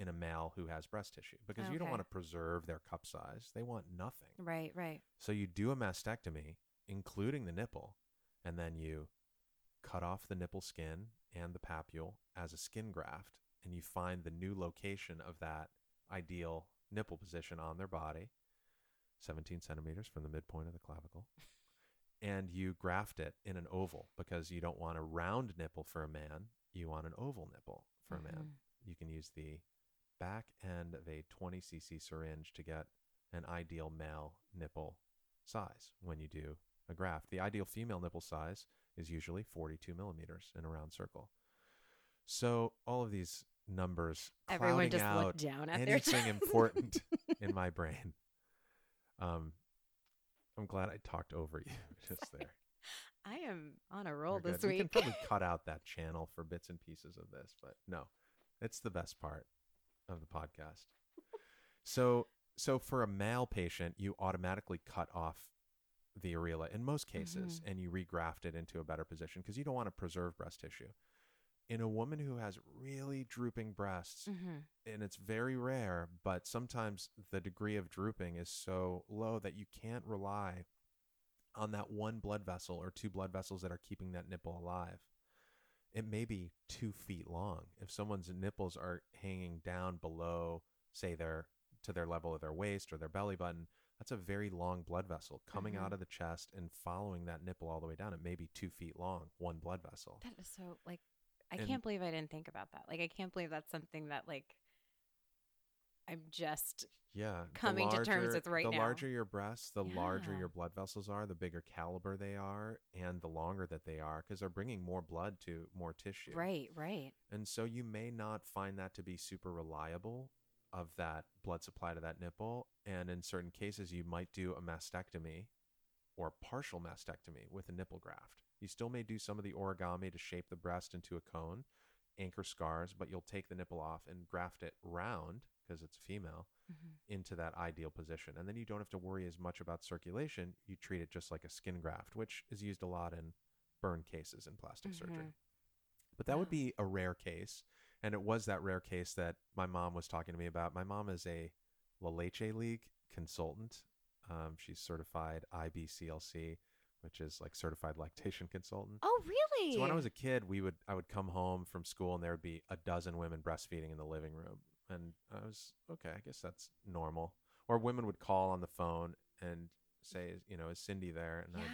in a male who has breast tissue because you don't Okay. want to preserve their cup size. They want nothing. Right, right. So you do a mastectomy, including the nipple, and then you cut off the nipple skin and the papule as a skin graft, and you find the new location of that ideal nipple position on their body, 17 centimeters from the midpoint of the clavicle, and you graft it in an oval because you don't want a round nipple for a man, you want an oval nipple for a man. Mhm. You can use the back end of a 20 cc syringe to get an ideal male nipple size when you do a graft. The ideal female nipple size is usually 42 millimeters in a round circle. So all of these numbers Everyone just out looked down at their anything important in my brain. Um, I'm glad I talked over you just there. I am on a roll You're this good. We can probably cut out that channel for bits and pieces of this, but no, it's the best part of the podcast. So, so for a male patient, you automatically cut off the areola in most cases, Mm-hmm. and you regraft it into a better position because you don't want to preserve breast tissue. In a woman who has really drooping breasts, Mhm. and it's very rare, but sometimes the degree of drooping is so low that you can't rely on that one blood vessel or two blood vessels that are keeping that nipple alive. It may be two feet long. If someone's nipples are hanging down below, say their to their level of their waist or their belly button, that's a very long blood vessel coming Mhm. out of the chest and following that nipple all the way down. It may be two feet long, one blood vessel. That is so like I And- can't believe I didn't think about that. Like I can't believe that's something that like I'm just Yeah. coming to terms with right the now. The larger your breasts, the larger your blood vessels are, the bigger caliber they are, and the longer that they are, because they're bringing more blood to more tissue. right, right. And so you may not find that to be super reliable of that blood supply to that nipple. And in certain cases, you might do a mastectomy or partial mastectomy with a nipple graft. You still may do some of the origami to shape the breast into a cone, anchor scars, but you'll take the nipple off and graft it round because it's female Mhm. into that ideal position. And then you don't have to worry as much about circulation. You treat it just like a skin graft, which is used a lot in burn cases in plastic surgery. Mhm. But that would be a rare case. And it was that rare case that my mom was talking to me about. My mom is a La Leche League consultant. Um, she's certified IBCLC, which is like certified lactation consultant. Oh, really? So when I was a kid, we would I would come home from school and there would be a dozen women breastfeeding in the living room, and I was okay. I guess that's normal. Or women would call on the phone and say, you know, is Cindy there? And yeah.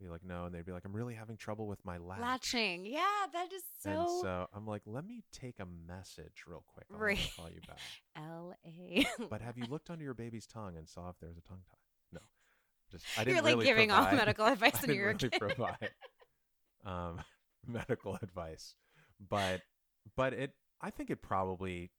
I'd be like, no, and they'd be like, I'm really having trouble with my latch. Latching. Yeah, that is so, And so I'm like, let me take a message real quick. I'll Right. call you back. L A. But have you looked under your baby's tongue and saw if there's a tongue tie? No. Just I You're didn't like really giving provide, off medical advice I when didn't you're really provide um, medical advice, but but it I think it probably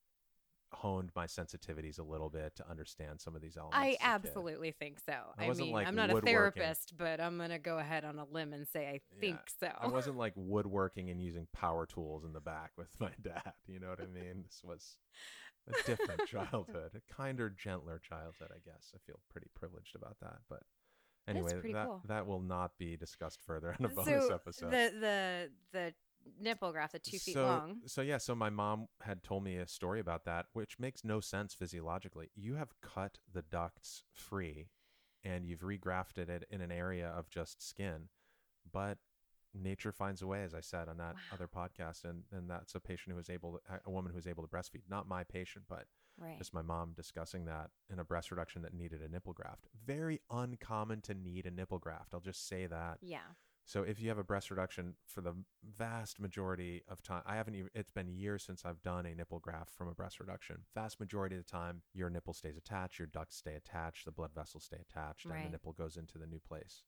honed my sensitivities a little bit to understand some of these elements. I absolutely think so. I I, wasn't, mean, like, I'm not a therapist, but I'm gonna go ahead on a limb and say I Yeah, think so. I wasn't like woodworking and using power tools in the back with my dad. You know what I mean? This was a different childhood, a kinder, gentler childhood, I guess. I feel pretty privileged about that. But anyway, that cool. that will not be discussed further in a bonus so episode. the the the nipple graft, the two feet so, long. So yeah, so my mom had told me a story about that, which makes no sense physiologically. You have cut the ducts free, and you've regrafted it in an area of just skin, but nature finds a way, as I said on that Wow. other podcast, and and that's a patient who was able, to, a woman who was able to breastfeed, not my patient, but Right. just my mom discussing that in a breast reduction that needed a nipple graft. Very uncommon to need a nipple graft. I'll just say that. yeah. So if you have a breast reduction for the vast majority of time, I haven't even, it's been years since I've done a nipple graft from a breast reduction. Vast majority of the time, your nipple stays attached, your ducts stay attached, the blood vessels stay attached, and the nipple goes into the new place.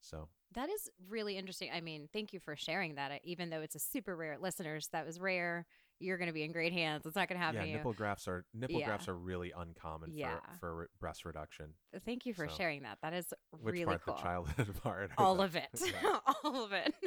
So That is really interesting. I mean, thank you for sharing that. Even though it's a super rare, listeners, that was rare. You're going to be in great hands. It's not going to happen yeah, to you. nipple grafts are nipple Yeah. grafts are really uncommon Yeah. for for re- breast reduction. Thank you for So, sharing that. That is really Which really part, cool. the childhood part? All the- of it. Yeah. All of it.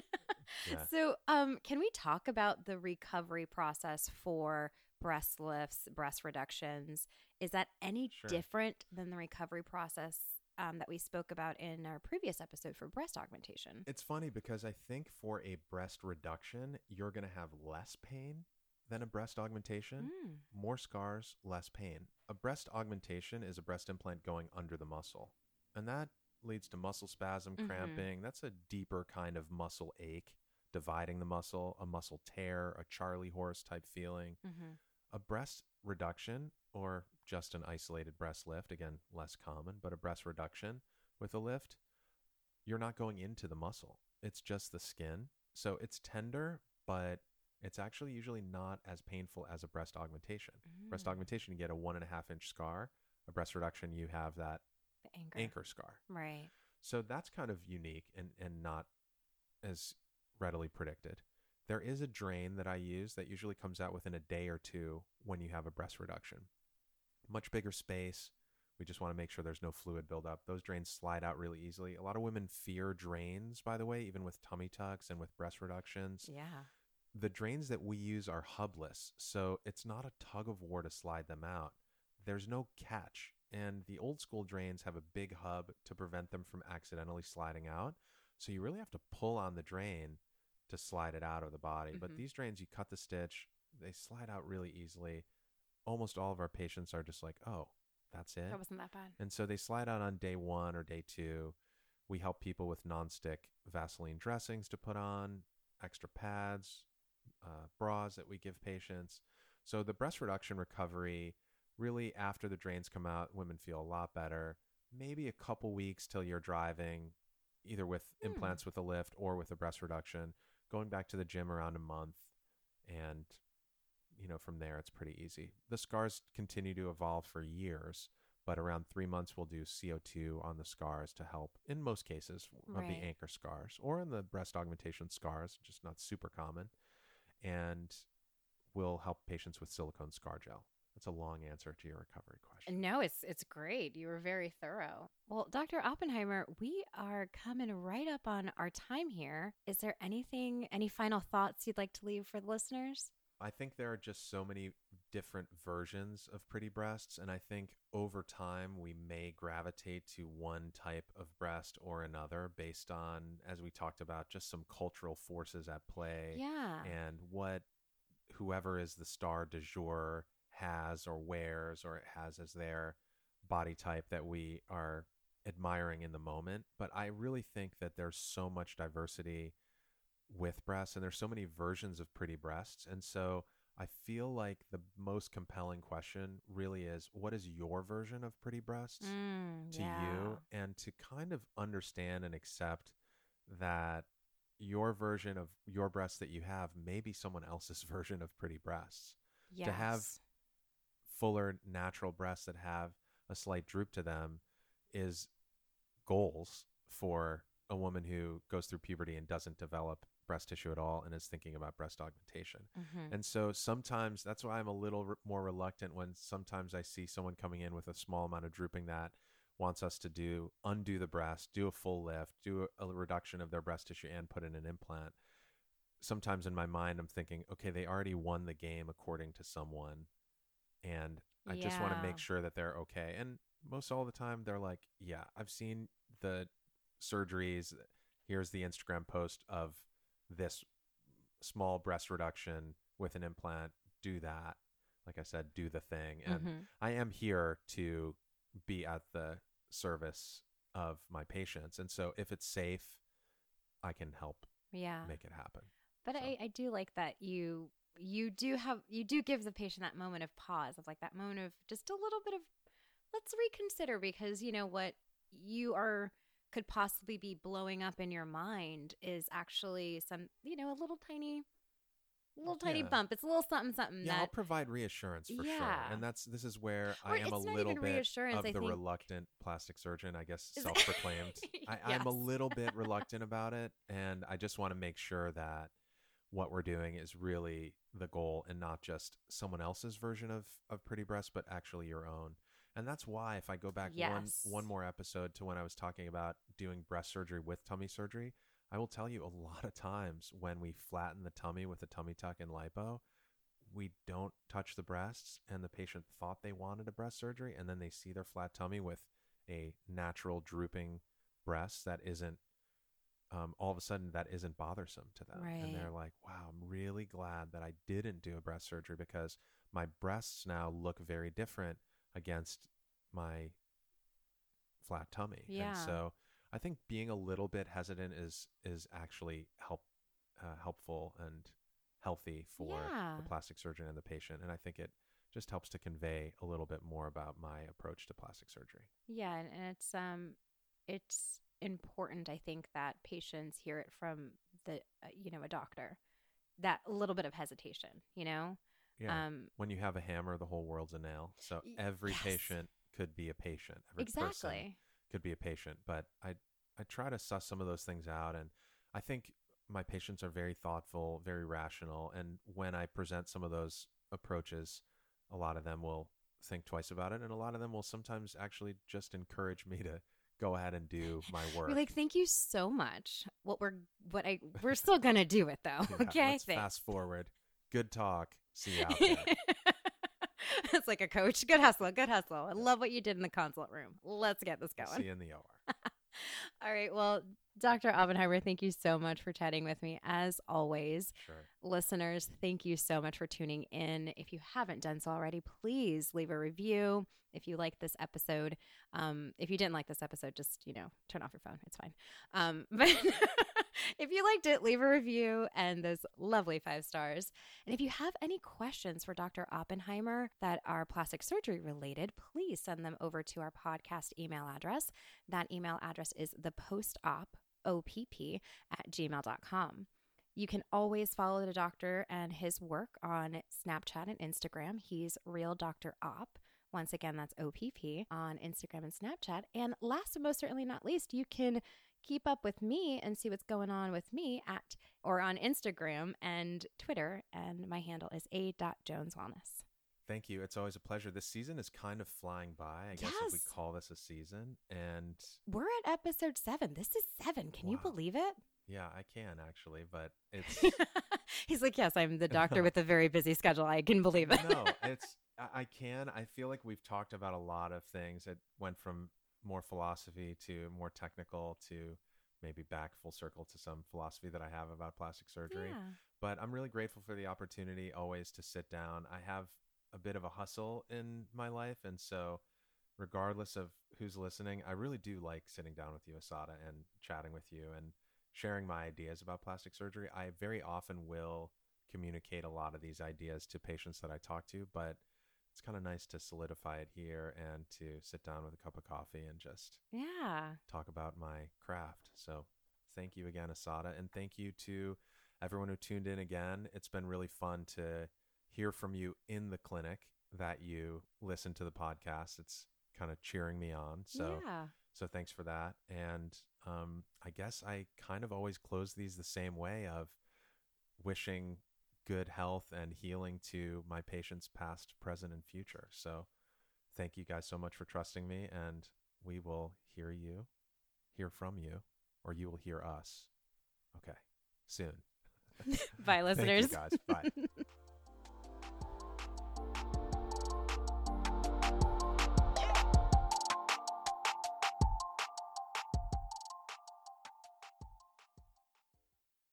So, um, can we talk about the recovery process for breast lifts, breast reductions? Is that any Sure. different than the recovery process um, that we spoke about in our previous episode for breast augmentation? It's funny because I think for a breast reduction, you're going to have less pain than a breast augmentation. Mm, More scars, less pain. A breast augmentation is a breast implant going under the muscle. And that leads to muscle spasm, Mhm. cramping. That's a deeper kind of muscle ache, dividing the muscle, a muscle tear, a Charlie horse type feeling. mhm. A breast reduction or just an isolated breast lift, again, less common, but a breast reduction with a lift, you're not going into the muscle. It's just the skin. So it's tender, but it's actually usually not as painful as a breast augmentation. Breast Mm, augmentation, you get a one and a half inch scar. A breast reduction, you have that anchor. anchor scar. Right. So that's kind of unique and, and not as readily predicted. There is a drain that I use that usually comes out within a day or two when you have a breast reduction. Much bigger space. We just want to make sure there's no fluid buildup. Those drains slide out really easily. A lot of women fear drains, by the way, even with tummy tucks and with breast reductions. Yeah. The drains that we use are hubless, so it's not a tug of war to slide them out. There's no catch, and the old school drains have a big hub to prevent them from accidentally sliding out. So you really have to pull on the drain to slide it out of the body. But Mhm. these drains, you cut the stitch, they slide out really easily. Almost all of our patients are just like, oh, that's it. That wasn't that bad. And so they slide out on day one or day two. We help people with nonstick Vaseline dressings to put on, extra pads, uh, bras that we give patients. So the breast reduction recovery, really after the drains come out, women feel a lot better. Maybe a couple weeks till you're driving, either with Hmm. implants with a lift or with a breast reduction. Going back to the gym around a month, and you know from there it's pretty easy. The scars continue to evolve for years but around three months we'll do CO2 on the scars to help in most cases of Right. the anchor scars or in the breast augmentation scars, just not super common. And we'll help patients with silicone scar gel. That's a long answer to your recovery question. No, it's it's great. You were very thorough. Well, Dr. Oppenheimer, we are coming right up on our time here. Is there anything, any final thoughts you'd like to leave for the listeners? I think there are just so many different versions of pretty breasts, and I think over time we may gravitate to one type of breast or another based on, as we talked about, just some cultural forces at play. Yeah. and what whoever is the star du jour has or wears or has as their body type that we are admiring in the moment. But I really think that there's so much diversity with breasts and there's so many versions of pretty breasts. And so I feel like the most compelling question really is what is your version of pretty breasts? Mm, to yeah. you and to kind of understand and accept that your version of your breasts that you have may be someone else's version of pretty breasts. Yes. to have Fuller natural breasts that have a slight droop to them is goals for a woman who goes through puberty and doesn't develop breast tissue at all and is thinking about breast augmentation. Mhm. And so sometimes that's why I'm a little re- more reluctant when sometimes I see someone coming in with a small amount of drooping that wants us to do undo the breast, do a full lift, do a, a reduction of their breast tissue and put in an implant. Sometimes in my mind I'm thinking, okay, they already won the game according to someone and I just want to make sure that they're okay. And most all the time they're like, yeah, I've seen the surgeries. Here's the Instagram post of this small breast reduction with an implant. Do that. Like I said, do the thing. And Mhm. I am here to be at the service of my patients. And so if it's safe, I can help Yeah. make it happen. But So- I, I do like that you you do have you do give the patient that moment of pause of like that moment of just a little bit of let's reconsider because you know what you are could possibly be blowing up in your mind is actually some you know a little tiny little tiny Yeah. bump it's a little something something Yeah, I'll provide reassurance for sure. And that's this is where Or I am a little bit reassurance, of I the think- reluctant plastic surgeon, I guess self-proclaimed. I, I'm a little bit reluctant about it, and I just want to make sure that what we're doing is really the goal and not just someone else's version of of pretty breasts, but actually your own. And that's why if I go back Yes. one one more episode to when I was talking about doing breast surgery with tummy surgery, I will tell you a lot of times when we flatten the tummy with a tummy tuck and lipo, we don't touch the breasts and the patient thought they wanted a breast surgery and then they see their flat tummy with a natural drooping breast that isn't um, all of a sudden that isn't bothersome to them and they're like wow i'm really glad that i didn't do a breast surgery because my breasts now look very different against my flat tummy Yeah. and so i think being a little bit hesitant is is actually help uh, helpful and healthy for Yeah. the plastic surgeon and the patient and i think it just helps to convey a little bit more about my approach to plastic surgery Yeah, and, and it's um it's important I think that patients hear it from the uh, you know a doctor. That little bit of hesitation, you know? Yeah Um when you have a hammer, the whole world's a nail. So every yes. patient could be a patient. Every exactly. could be a patient. But I I try to suss some of those things out, and I think my patients are very thoughtful, very rational, and when I present some of those approaches, a lot of them will think twice about it, and a lot of them will sometimes actually just encourage me to go ahead and do my work. We're like, thank you so much. What we're what I we're still gonna do it though. Yeah, okay. let's Thanks. fast forward. Good talk. See you out there. it's like a coach. Good hustle. Good hustle. I love what you did in the consult room. Let's get this See going. you in the OR. All right. Well, Dr. Oppenheimer, thank you so much for chatting with me as always. Sure. Listeners, thank you so much for tuning in. If you haven't done so already, please leave a review. If you like this episode, um, if you didn't like this episode, just you know, turn off your phone. It's fine. Um, but if you liked it, leave a review and those lovely five stars. And if you have any questions for Dr. Oppenheimer that are plastic surgery related, please send them over to our podcast email address. That email address is the post op opp at gmail.com. You can always follow the doctor and his work on Snapchat and Instagram. He's Real Dr. Opp. Once again, that's OPP on Instagram and Snapchat. And last but most certainly not least, you can keep up with me and see what's going on with me at or on Instagram and Twitter. And my handle is a.joneswellness. Thank you. It's always a pleasure. This season is kind of flying by. I guess if we call this a season. And We're at episode seven. This is seven. Can you believe it? yeah, I can actually, but it's He's like, yes, I'm the doctor with a very busy schedule. I can believe it. no, it's I, I can. I feel like we've talked about a lot of things. It went from more philosophy to more technical to maybe back full circle to some philosophy that I have about plastic surgery. Yeah. but I'm really grateful for the opportunity always to sit down. I have a bit of a hustle in my life, and so regardless of who's listening, I really do like sitting down with you, Asatta, and chatting with you and sharing my ideas about plastic surgery. I very often will communicate a lot of these ideas to patients that I talk to, but it's kind of nice to solidify it here and to sit down with a cup of coffee and just Yeah. talk about my craft. So thank you again, Asatta. And thank you to everyone who tuned in again. It's been really fun to hear from you in the clinic that you listen to the podcast. It's kind of cheering me on. So yeah. so thanks for that. And um, I guess I kind of always close these the same way of wishing good health and healing to my patients past, present, and future. So thank you guys so much for trusting me and we will hear you, hear from you, or you will hear us. Okay. Soon. Bye, listeners. Guys. Bye.